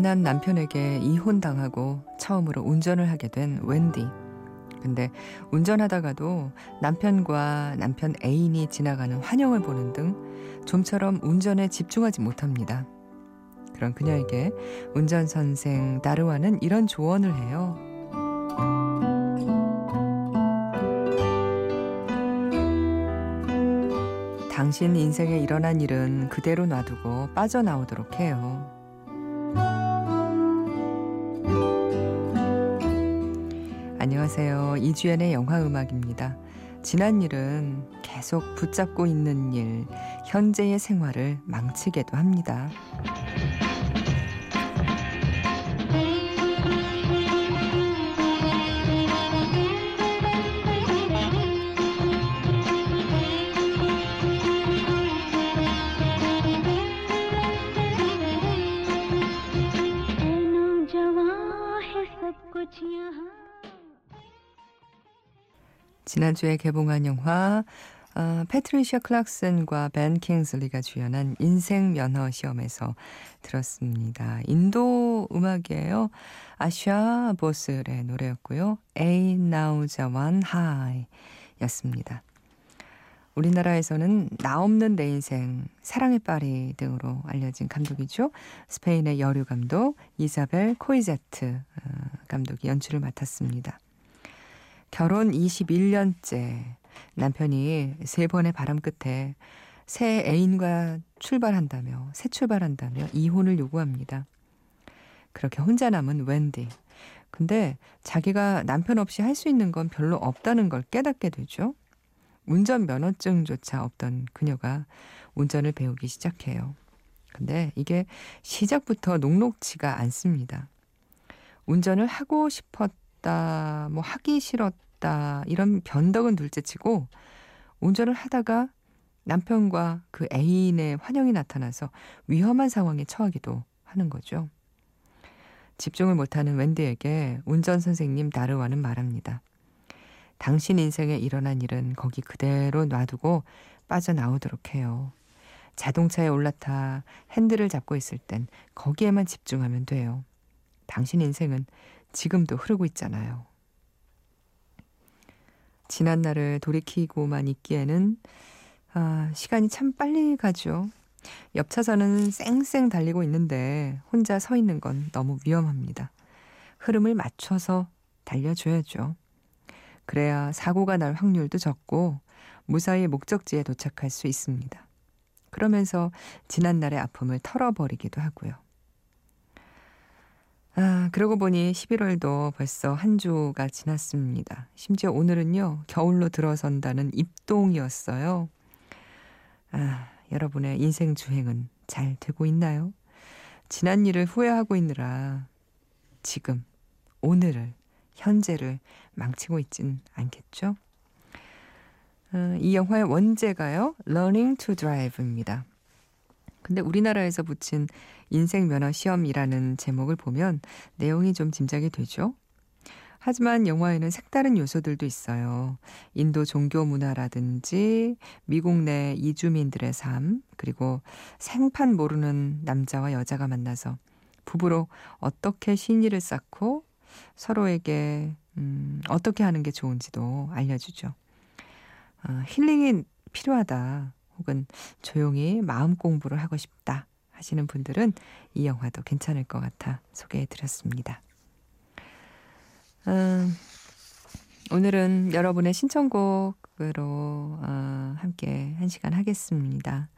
바람난 남편에게 이혼당하고 처음으로 운전을 하게 된 웬디. 근데 운전하다가도 남편과 남편 애인이 지나가는 환영을 보는 등 좀처럼 운전에 집중하지 못합니다. 그런 그녀에게 운전 선생 나르와는 이런 조언을 해요. 당신 인생에 일어난 일은 그대로 놔두고 빠져나오도록 해요. 안녕하세요. 이주연의 영화 음악입니다. 지난 일은 계속 붙잡고 있는 일, 현재의 생활을 망치게도 합니다. 지난주에 개봉한 영화 어, 패트리시아 클락슨과 벤 킹슬리가 주연한 인생 면허 시험에서 들었습니다. 인도 음악이에요. 아샤 보스의 노래였고요. Ae Naujawan Hai 였습니다. 우리나라에서는 나 없는 내 인생, 사랑의 파리 등으로 알려진 감독이죠. 스페인의 여류 감독 이사벨 코이제트 어, 감독이 연출을 맡았습니다. 결혼 21년째 남편이 세 번의 바람 끝에 새 애인과 출발한다며 새 출발한다며 이혼을 요구합니다. 그렇게 혼자 남은 웬디. 근데 자기가 남편 없이 할 수 있는 건 별로 없다는 걸 깨닫게 되죠. 운전 면허증조차 없던 그녀가 운전을 배우기 시작해요. 근데 이게 시작부터 녹록지가 않습니다. 운전을 하고 싶었 싶었다, 뭐 하기 싫었다, 이런 변덕은 둘째 치고 운전을 하다가 남편과 그 애인의 환영이 나타나서 위험한 상황에 처하기도 하는 거죠. 집중을 못하는 웬디에게 운전 선생님 나르와는 말합니다. 당신 인생에 일어난 일은 거기 그대로 놔두고 빠져나오도록 해요. 자동차에 올라타 핸들을 잡고 있을 땐 거기에만 집중하면 돼요. 당신 인생은 지금도 흐르고 있잖아요. 지난 날을 돌이키고만 있기에는 아, 시간이 참 빨리 가죠. 옆 차선은 쌩쌩 달리고 있는데 혼자 서 있는 건 너무 위험합니다. 흐름을 맞춰서 달려줘야죠. 그래야 사고가 날 확률도 적고 무사히 목적지에 도착할 수 있습니다. 그러면서 지난날의 아픔을 털어버리기도 하고요. 아, 그러고 보니 11월도 벌써 한 주가 지났습니다. 심지어 오늘은요, 겨울로 들어선다는 입동이었어요. 아, 여러분의 인생 주행은 잘 되고 있나요? 지난 일을 후회하고 있느라 지금, 오늘을, 현재를 망치고 있진 않겠죠? 아, 이 영화의 원제가요, Learning to Drive입니다. 근데 우리나라에서 붙인 인생 면허 시험이라는 제목을 보면 내용이 좀 짐작이 되죠. 하지만 영화에는 색다른 요소들도 있어요. 인도 종교 문화라든지 미국 내 이주민들의 삶, 그리고 생판 모르는 남자와 여자가 만나서 부부로 어떻게 신의를 쌓고 서로에게 음, 어떻게 하는 게 좋은지도 알려주죠. 어, 힐링이 필요하다. 혹은 조용히 마음 공부를 하고 싶다 하시는 분들은 이 영화도 괜찮을 것 같아 소개해 드렸습니다. 음, 오늘은 여러분의 신청곡으로 어, 함께 한 시간 하겠습니다.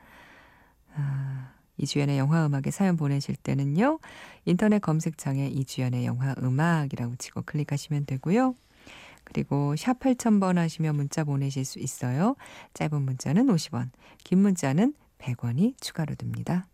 아, 이주연의 영화 음악에 사연 보내실 때는요. 인터넷 검색창에 이주연의 영화 음악이라고 치고 클릭하시면 되고요. 그리고 샵 8000번 하시면 문자 보내실 수 있어요. 짧은 문자는 50원, 긴 문자는 100원이 추가로 듭니다.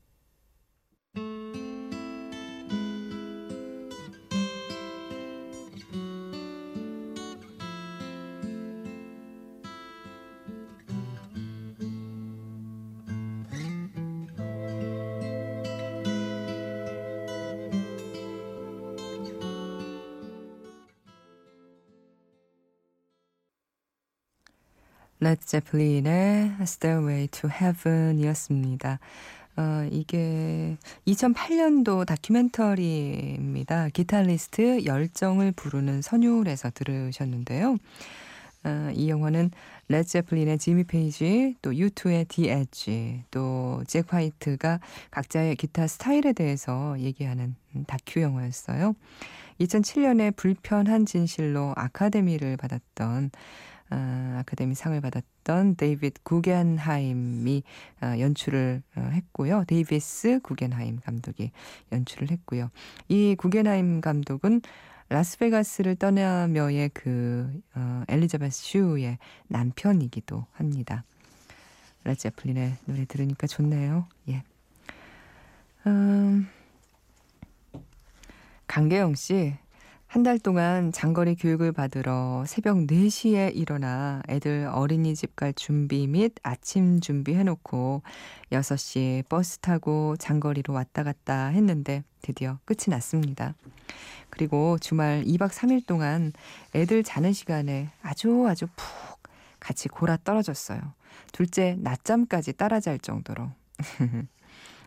레드 제플린의 Stairway to Heaven이었습니다. 어, 이게 2008년도 다큐멘터리입니다. 기타리스트 열정을 부르는 선율에서 들으셨는데요. 어, 이 영화는 레드 제플린의 지미 페이지, 또 U2의 디 엣지, 화이트가 각자의 기타 스타일에 대해서 얘기하는 다큐 영화였어요. 2007년에 불편한 진실로 아카데미를 받았던 어, 아카데미 상을 받았던 데이빗 구겐하임이 어, 연출을 어, 했고요. 데이비스 구겐하임 감독이 연출을 했고요. 이 구겐하임 감독은 라스베가스를 떠나며의 그 어, 엘리자베스 슈의 남편이기도 합니다. 레드 제플린의 노래 들으니까 좋네요. 예. 음, 강계영 씨, 한 달 동안 장거리 교육을 받으러 새벽 4시에 일어나 애들 어린이집 갈 준비 및 아침 준비해놓고 6시 버스 타고 장거리로 왔다 갔다 했는데 드디어 끝이 났습니다. 그리고 주말 2박 3일 동안 애들 자는 시간에 아주 아주 푹 같이 골아 떨어졌어요. 둘째 낮잠까지 따라 잘 정도로.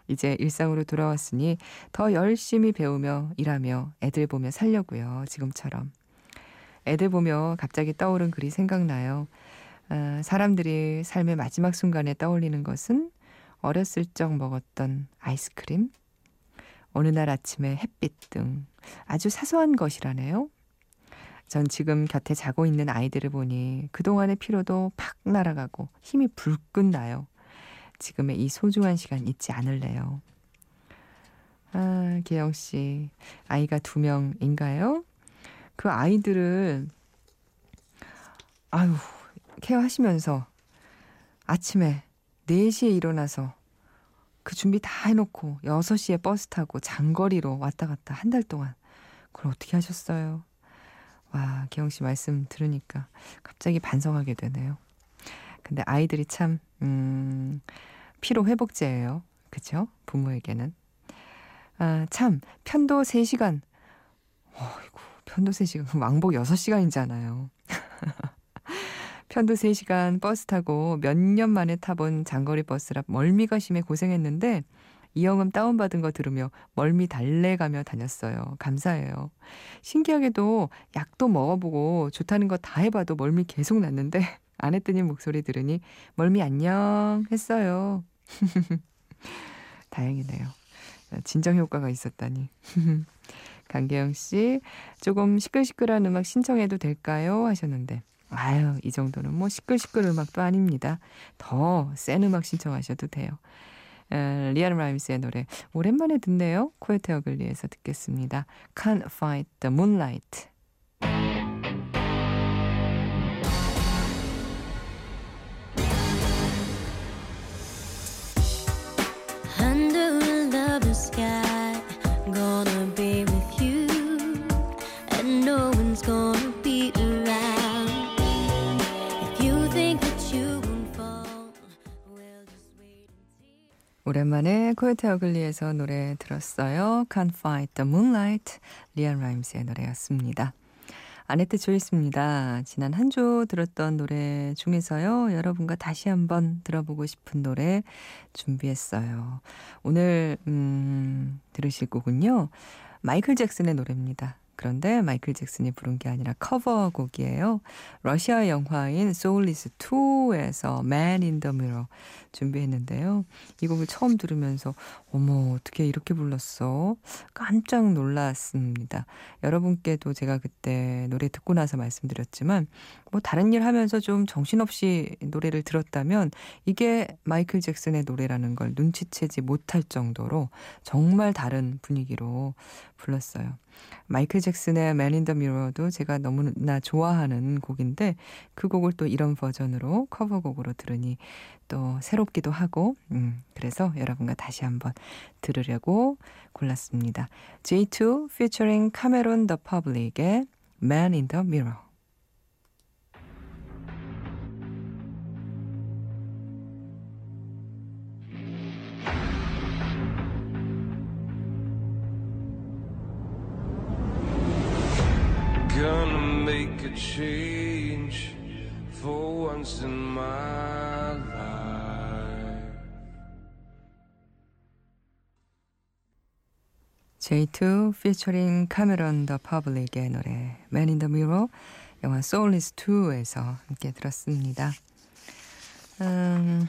이제 일상으로 돌아왔으니 더 열심히 배우며 일하며 애들 보며 살려고요. 지금처럼. 애들 보며 갑자기 떠오른 글이 생각나요. 아, 사람들이 삶의 마지막 순간에 떠올리는 것은 어렸을 적 먹었던 아이스크림, 어느 날 아침에 햇빛 등 아주 사소한 것이라네요. 전 지금 곁에 자고 있는 아이들을 보니 그동안의 피로도 팍 날아가고 힘이 불끈 나요. 지금의 이 소중한 시간 잊지 않을래요. 아, 기영 씨. 아이가 두 명인가요? 그 아이들을, 아유, 케어하시면서 아침에 4시에 일어나서 그 준비 다 해놓고 6시에 버스 타고 장거리로 왔다 갔다 한 달 동안. 그걸 어떻게 하셨어요? 와, 기영 씨 말씀 들으니까 갑자기 반성하게 되네요. 근데 아이들이 참, 음, 피로 회복제예요. 그죠? 부모에게는. 아, 참, 편도 3시간. 어이구, 편도 3시간. 왕복 6시간이잖아요. 편도 3시간 버스 타고 몇 년 만에 타본 장거리 버스라 멀미가 심해 고생했는데 이영음 다운받은 거 들으며 멀미 달래가며 다녔어요. 감사해요. 신기하게도 약도 먹어보고 좋다는 거 다 해봐도 멀미 계속 났는데 아내뜨님 목소리 들으니 멀미 안녕 했어요. 다행이네요. 진정 효과가 있었다니. 강계영 씨, 조금 시끌시끌한 음악 신청해도 될까요? 하셨는데. 아유, 이 정도는 뭐 시끌시끌 음악도 아닙니다. 더 센 음악 신청하셔도 돼요. 에, 리안 라임스의 노래 오랜만에 듣네요. 코요테 어글리에서 듣겠습니다. Can't Fight the Moonlight. 오랜만에 코요테 어글리에서 노래 들었어요. Can't Fight the Moonlight, 리안 라임스의 노래였습니다. 아네뜨 초이스입니다. 지난 한 주 들었던 노래 중에서요. 여러분과 다시 한번 들어보고 싶은 노래 준비했어요. 오늘 음, 들으실 곡은요. 마이클 잭슨의 노래입니다. 그런데 마이클 잭슨이 부른 게 아니라 커버곡이에요. 러시아 영화인 Soulless 2에서 Man in the Mirror 준비했는데요. 이 곡을 처음 들으면서 어머 어떻게 이렇게 불렀어? 깜짝 놀랐습니다. 여러분께도 제가 그때 노래 듣고 나서 말씀드렸지만 뭐 다른 일 하면서 좀 정신없이 노래를 들었다면 이게 마이클 잭슨의 노래라는 걸 눈치채지 못할 정도로 정말 다른 분위기로 불렀어요. 마이클 잭슨의 Man in the Mirror도 제가 너무나 좋아하는 곡인데 그 곡을 또 이런 버전으로 커버곡으로 들으니 또 새롭기도 하고 음 그래서 여러분과 다시 한번 들으려고 골랐습니다. J2 featuring Cameron the Public의 Man in the Mirror J2 featuring 카메론 더 퍼블릭의 노래 Man in the Mirror 영화 Soulless 2에서 함께 들었습니다. 음,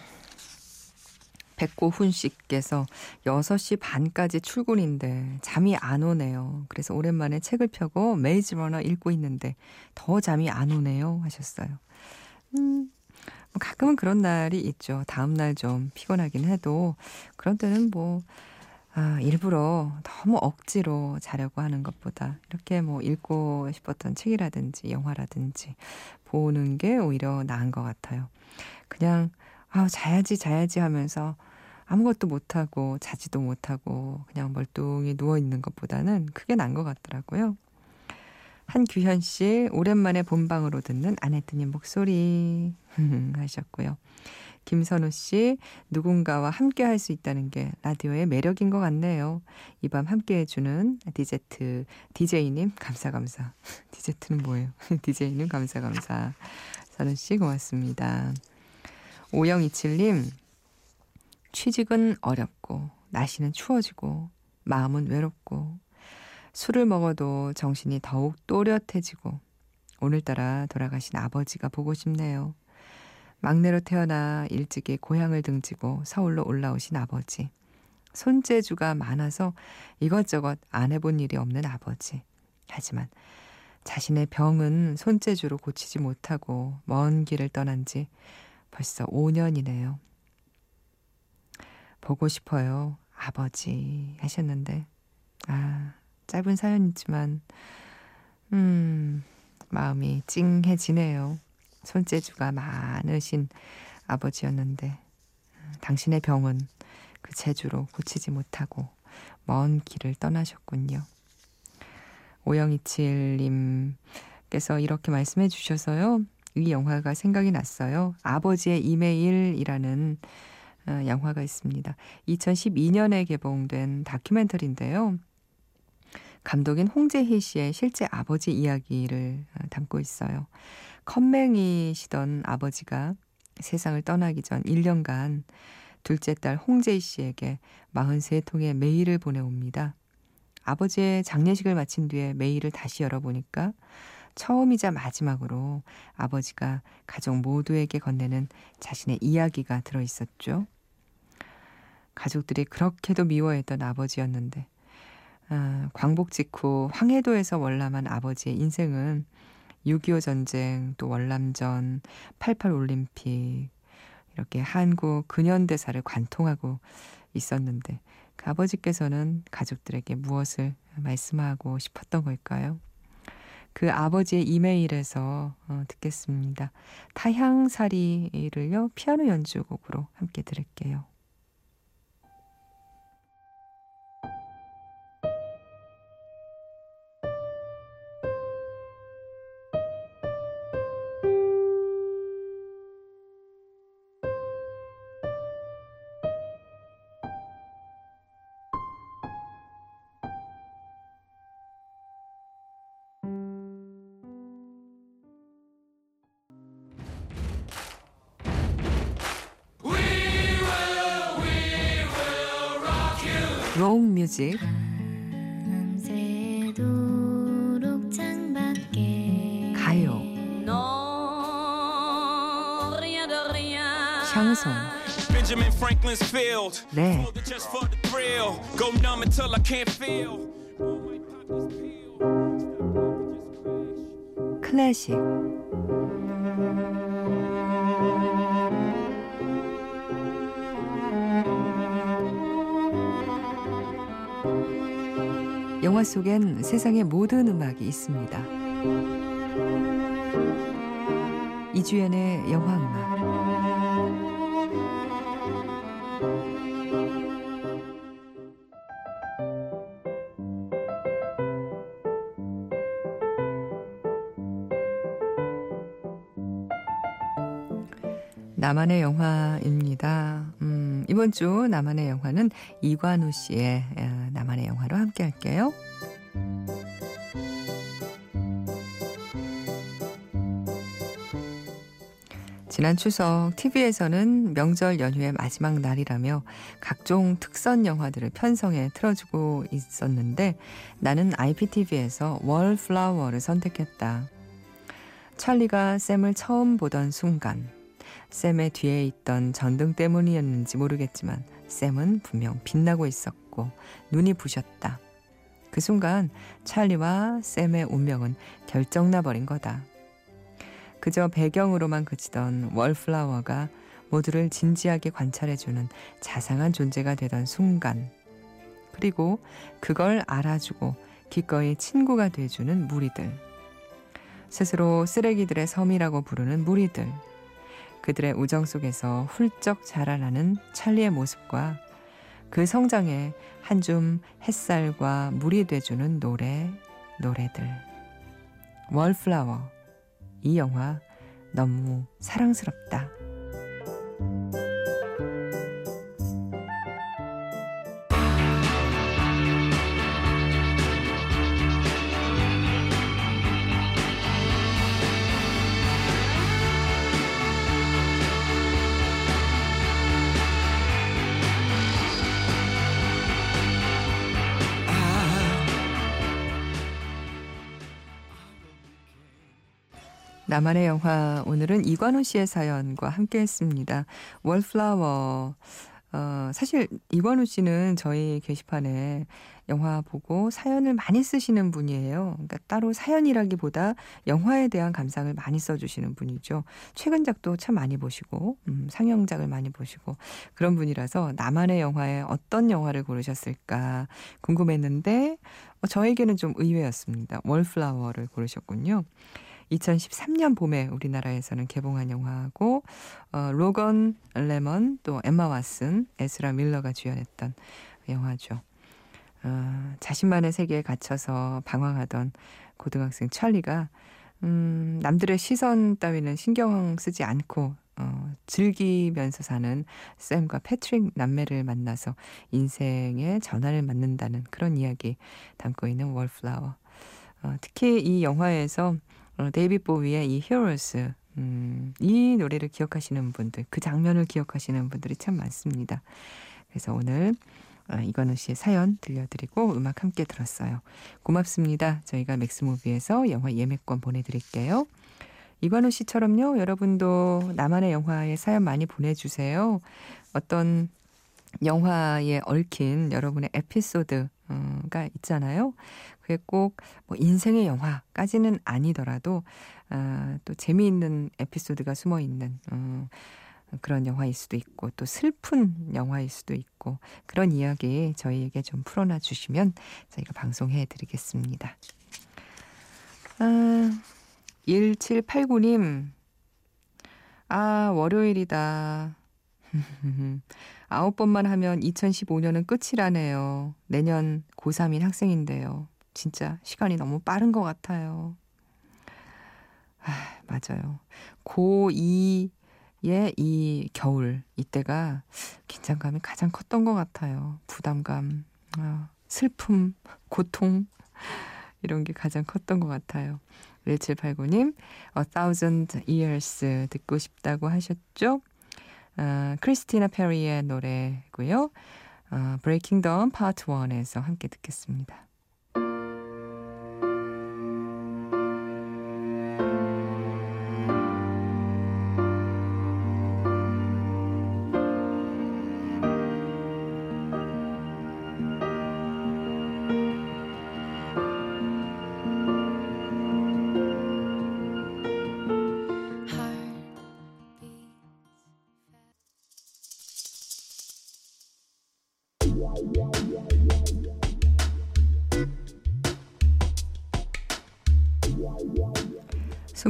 백고훈 씨께서 6시 반까지 출근인데 잠이 안 오네요. 그래서 오랜만에 책을 펴고 메이즈 러너 읽고 있는데 더 잠이 안 오네요 하셨어요. 음, 뭐 가끔은 그런 날이 있죠. 다음날 좀 피곤하긴 해도 그런 때는 뭐 아, 일부러 너무 억지로 자려고 하는 것보다 이렇게 뭐 읽고 싶었던 책이라든지 영화라든지 보는 게 오히려 나은 것 같아요. 그냥 아, 자야지 자야지 하면서 아무것도 못하고 자지도 못하고 그냥 멀뚱히 누워 있는 것보다는 그게 나은 것 같더라고요. 한규현 씨 오랜만에 본방으로 듣는 아내뜨님 목소리 하셨고요. 김선우 씨, 누군가와 함께 할 수 있다는 게 라디오의 매력인 것 같네요. 이 밤 함께 해주는 디제트, DJ님, 감사, 감사. 디제트는 뭐예요? DJ님, 감사, 감사. 선우 씨, 고맙습니다. 5027님, 취직은 어렵고, 날씨는 추워지고, 마음은 외롭고, 술을 먹어도 정신이 더욱 또렷해지고, 오늘따라 돌아가신 아버지가 보고 싶네요. 막내로 태어나 일찍이 고향을 등지고 서울로 올라오신 아버지. 손재주가 많아서 이것저것 안 해본 일이 없는 아버지. 하지만 자신의 병은 손재주로 고치지 못하고 먼 길을 떠난 지 벌써 5년이네요. 보고 싶어요. 아버지 하셨는데 아 짧은 사연이지만 음 마음이 찡해지네요. 손재주가 많으신 아버지였는데 당신의 병은 그 재주로 고치지 못하고 먼 길을 떠나셨군요. 오영이칠님께서 이렇게 말씀해 주셔서요. 이 영화가 생각이 났어요. 아버지의 이메일이라는 어, 영화가 있습니다. 2012년에 개봉된 다큐멘터리인데요. 감독인 홍재희 씨의 실제 아버지 이야기를 어, 담고 있어요. 컴맹이시던 아버지가 세상을 떠나기 전 1년간 둘째 딸 홍재희 씨에게 43통의 메일을 보내옵니다. 아버지의 장례식을 마친 뒤에 메일을 다시 열어보니까 처음이자 마지막으로 아버지가 가족 모두에게 건네는 자신의 이야기가 들어있었죠. 가족들이 그렇게도 미워했던 아버지였는데, 아, 광복 직후 황해도에서 월남한 아버지의 인생은 6.25 전쟁, 또 월남전, 88 올림픽, 이렇게 한국 근현대사를 관통하고 있었는데 그 아버지께서는 가족들에게 무엇을 말씀하고 싶었던 걸까요? 그 아버지의 이메일에서 어, 듣겠습니다. 타향사리를요 피아노 연주곡으로 함께 들을게요. 뮤직 가요 샹송 Benjamin Franklin's field. 네. Just for the thrill. Go numb until I can't feel. 클래식 영화 속엔 세상의 모든 음악이 있습니다. 이주연의 영화 음악 나만의 영화입니다. 음, 이번 주 나만의 영화는 이관우 씨의 함께 할게요. 지난 추석 TV에서는 명절 연휴의 마지막 날이라며 각종 특선 영화들을 편성해 틀어주고 있었는데 나는 IPTV에서 월플라워를 선택했다. 찰리가 샘을 처음 보던 순간 샘의 뒤에 있던 전등 때문이었는지 모르겠지만 샘은 분명 빛나고 있었고 눈이 부셨다. 그 순간 찰리와 샘의 운명은 결정나 버린 거다. 그저 배경으로만 그치던 월플라워가 모두를 진지하게 관찰해주는 자상한 존재가 되던 순간. 그리고 그걸 알아주고 기꺼이 친구가 돼주는 무리들. 스스로 쓰레기들의 섬이라고 부르는 무리들. 그들의 우정 속에서 훌쩍 자라나는 찰리의 모습과 그 성장에 한 줌 햇살과 물이 돼주는 노래, 노래들. 월플라워. 이 영화 너무 사랑스럽다. 나만의 영화 오늘은 이관우 씨의 사연과 함께했습니다. 월플라워. 어, 사실 이관우 씨는 저희 게시판에 영화 보고 사연을 많이 쓰시는 분이에요. 그러니까 따로 사연이라기보다 영화에 대한 감상을 많이 써주시는 분이죠. 최근작도 참 많이 보시고 음, 상영작을 많이 보시고 그런 분이라서 나만의 영화에 어떤 영화를 고르셨을까 궁금했는데 어, 저에게는 좀 의외였습니다. 월플라워를 고르셨군요. 2013년 봄에 우리나라에서는 개봉한 영화고 어, 로건 레먼 또 엠마 왓슨, 에스라 밀러가 주연했던 영화죠. 어, 자신만의 세계에 갇혀서 방황하던 고등학생 찰리가 음, 남들의 시선 따위는 신경 쓰지 않고 어, 즐기면서 사는 샘과 패트릭 남매를 만나서 인생의 전환을 맞는다는 그런 이야기 담고 있는 월플라워. 어, 특히 이 영화에서 어, 데이빗 보위의 이 Heroes 음, 이 노래를 기억하시는 분들, 그 장면을 기억하시는 분들이 참 많습니다. 그래서 오늘 어, 이관우 씨의 사연 들려드리고 음악 함께 들었어요. 고맙습니다. 저희가 맥스무비에서 영화 예매권 보내드릴게요. 이관우 씨처럼요, 여러분도 나만의 영화에 사연 많이 보내주세요. 어떤 영화에 얽힌 여러분의 에피소드가 있잖아요. 그게 꼭 뭐 인생의 영화까지는 아니더라도 아, 또 재미있는 에피소드가 숨어 있는 어, 그런 영화일 수도 있고 또 슬픈 영화일 수도 있고 그런 이야기 저희에게 좀 풀어놔 주시면 저희가 방송해 드리겠습니다. 아, 1789님 아 월요일이다. 아홉 번만 하면 2015년은 끝이라네요. 내년 고3인 학생인데요. 진짜 시간이 너무 빠른 것 같아요. 아, 맞아요. 고2의 이 겨울, 이때가 긴장감이 가장 컸던 것 같아요. 부담감, 아, 슬픔, 고통, 이런 게 가장 컸던 것 같아요. 1789님, A Thousand Years 듣고 싶다고 하셨죠? 어, 크리스티나 페리의 노래고요. 어, Breaking Dawn Part 1에서 함께 듣겠습니다.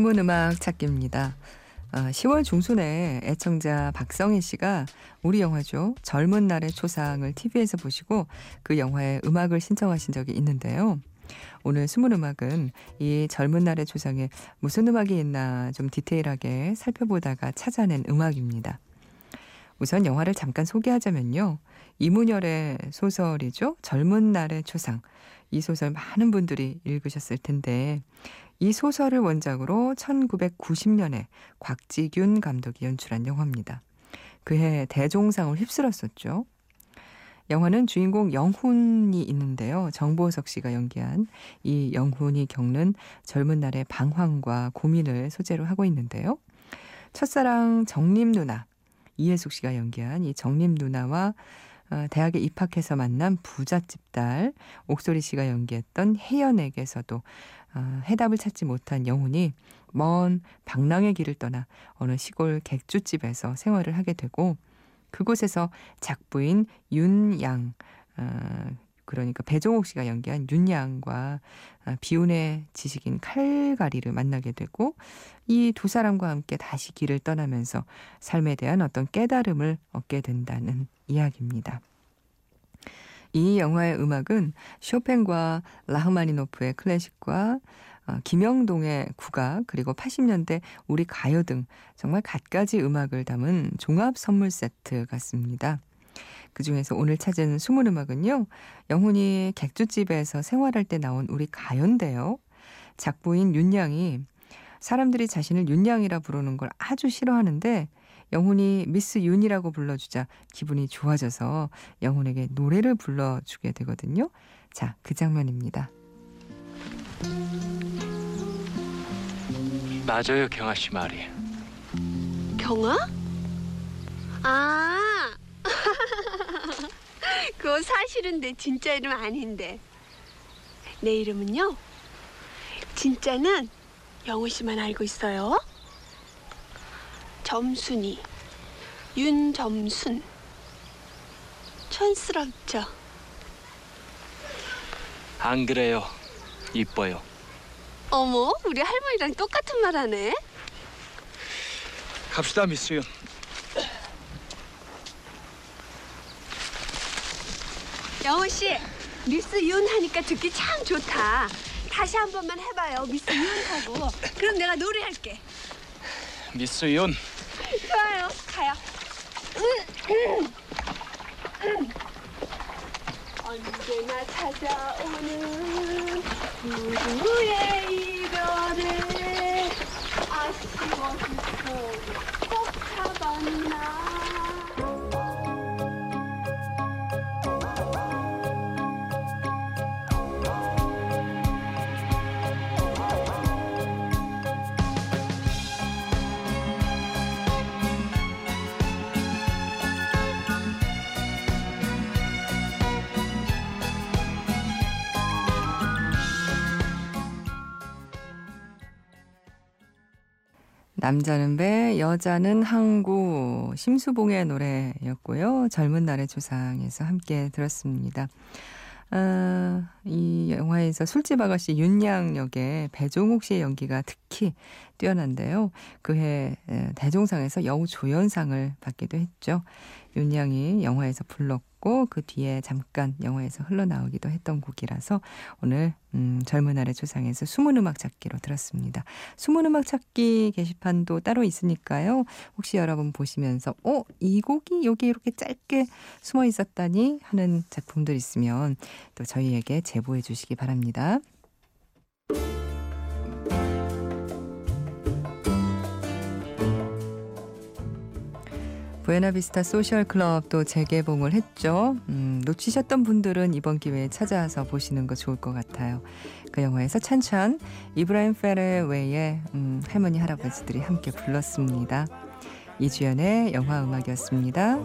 숨은 음악 찾기입니다. 10월 어, 중순에 애청자 박성희 씨가 우리 영화죠. 젊은 날의 초상을 TV에서 보시고 그 영화의 음악을 신청하신 적이 있는데요. 오늘 숨은 음악은 이 젊은 날의 초상에 무슨 음악이 있나 좀 디테일하게 살펴보다가 찾아낸 음악입니다. 우선 영화를 잠깐 소개하자면요. 이문열의 소설이죠. 젊은 날의 초상. 이 소설 많은 분들이 읽으셨을 텐데 이 소설을 원작으로 1990년에 곽지균 감독이 연출한 영화입니다. 그해 대종상을 휩쓸었었죠. 영화는 주인공 영훈이 있는데요. 정보석 씨가 연기한 이 영훈이 겪는 젊은 날의 방황과 고민을 소재로 하고 있는데요. 첫사랑 정림 누나 이혜숙 씨가 연기한 이 정림 누나와 어, 대학에 입학해서 만난 부잣집 딸 옥소리 씨가 연기했던 혜연에게서도 어, 해답을 찾지 못한 영훈이 먼 방랑의 길을 떠나 어느 시골 객주집에서 생활을 하게 되고 그곳에서 작부인 윤양 어, 그러니까 배종옥 씨가 연기한 윤양과 아, 비운의 지식인 칼가리를 만나게 되고 이 두 사람과 함께 다시 길을 떠나면서 삶에 대한 어떤 깨달음을 얻게 된다는 이야기입니다. 이 영화의 음악은 쇼팽과 라흐마니노프의 클래식과 어, 김영동의 국악 그리고 80년대 우리 가요 등 정말 갖가지 음악을 담은 종합 선물 세트 같습니다. 그 중에서 오늘 찾은 숨은 음악은요. 영훈이 객주집에서 생활할 때 나온 우리 가요인데요. 작부인 윤양이 사람들이 자신을 윤양이라 부르는 걸 아주 싫어하는데 영훈이 미스 윤이라고 불러주자 기분이 좋아져서 영훈에게 노래를 불러주게 되거든요. 자, 그 장면입니다. 맞아요, 경아 씨 말이. 경아? 아, 그거 사실은 내 진짜 이름 아닌데. 내 이름은요. 진짜는 영우 씨만 알고 있어요. 점순이. 윤점순. 촌스럽죠? 안 그래요. 이뻐요. 어머, 우리 할머니랑 똑같은 말 하네. 갑시다, 미스 윤. 영우 씨, 미스 윤 하니까 듣기 참 좋다. 다시 한 번만 해봐요, 미스 윤 하고. 그럼 내가 노래할게. 미스 윤. 좋아요, 가요. 언제나 찾아오는 누구의 이별에 아쉬워 죽고 꼭 잡았나 남자는 배, 여자는 항구, 심수봉의 노래였고요. 젊은 날의 조상에서 함께 들었습니다. 아, 이 영화에서 술집 아가씨 윤양 역의 배종욱 씨의 연기가 특히 뛰어난데요. 그해 대종상에서 여우 조연상을 받기도 했죠. 윤양이 영화에서 불렀고 그 뒤에 잠깐 영화에서 흘러나오기도 했던 곡이라서 오늘 음, 젊은 날의 조상에서 숨은 음악 찾기로 들었습니다. 숨은 음악 찾기 게시판도 따로 있으니까요. 혹시 여러분 보시면서 어, 이 곡이 여기 이렇게 짧게 숨어 있었다니 하는 작품들 있으면 또 저희에게 제보해 주시기 바랍니다. 부에나비스타 소셜 클럽도 재개봉을 했죠. 음, 놓치셨던 분들은 이번 기회에 찾아와서 보시는 거 좋을 것 같아요. 그 영화에서 찬찬, 이브라임 페레 외에 음, 할머니, 할아버지들이 함께 불렀습니다. 이주연의 영화 음악이었습니다.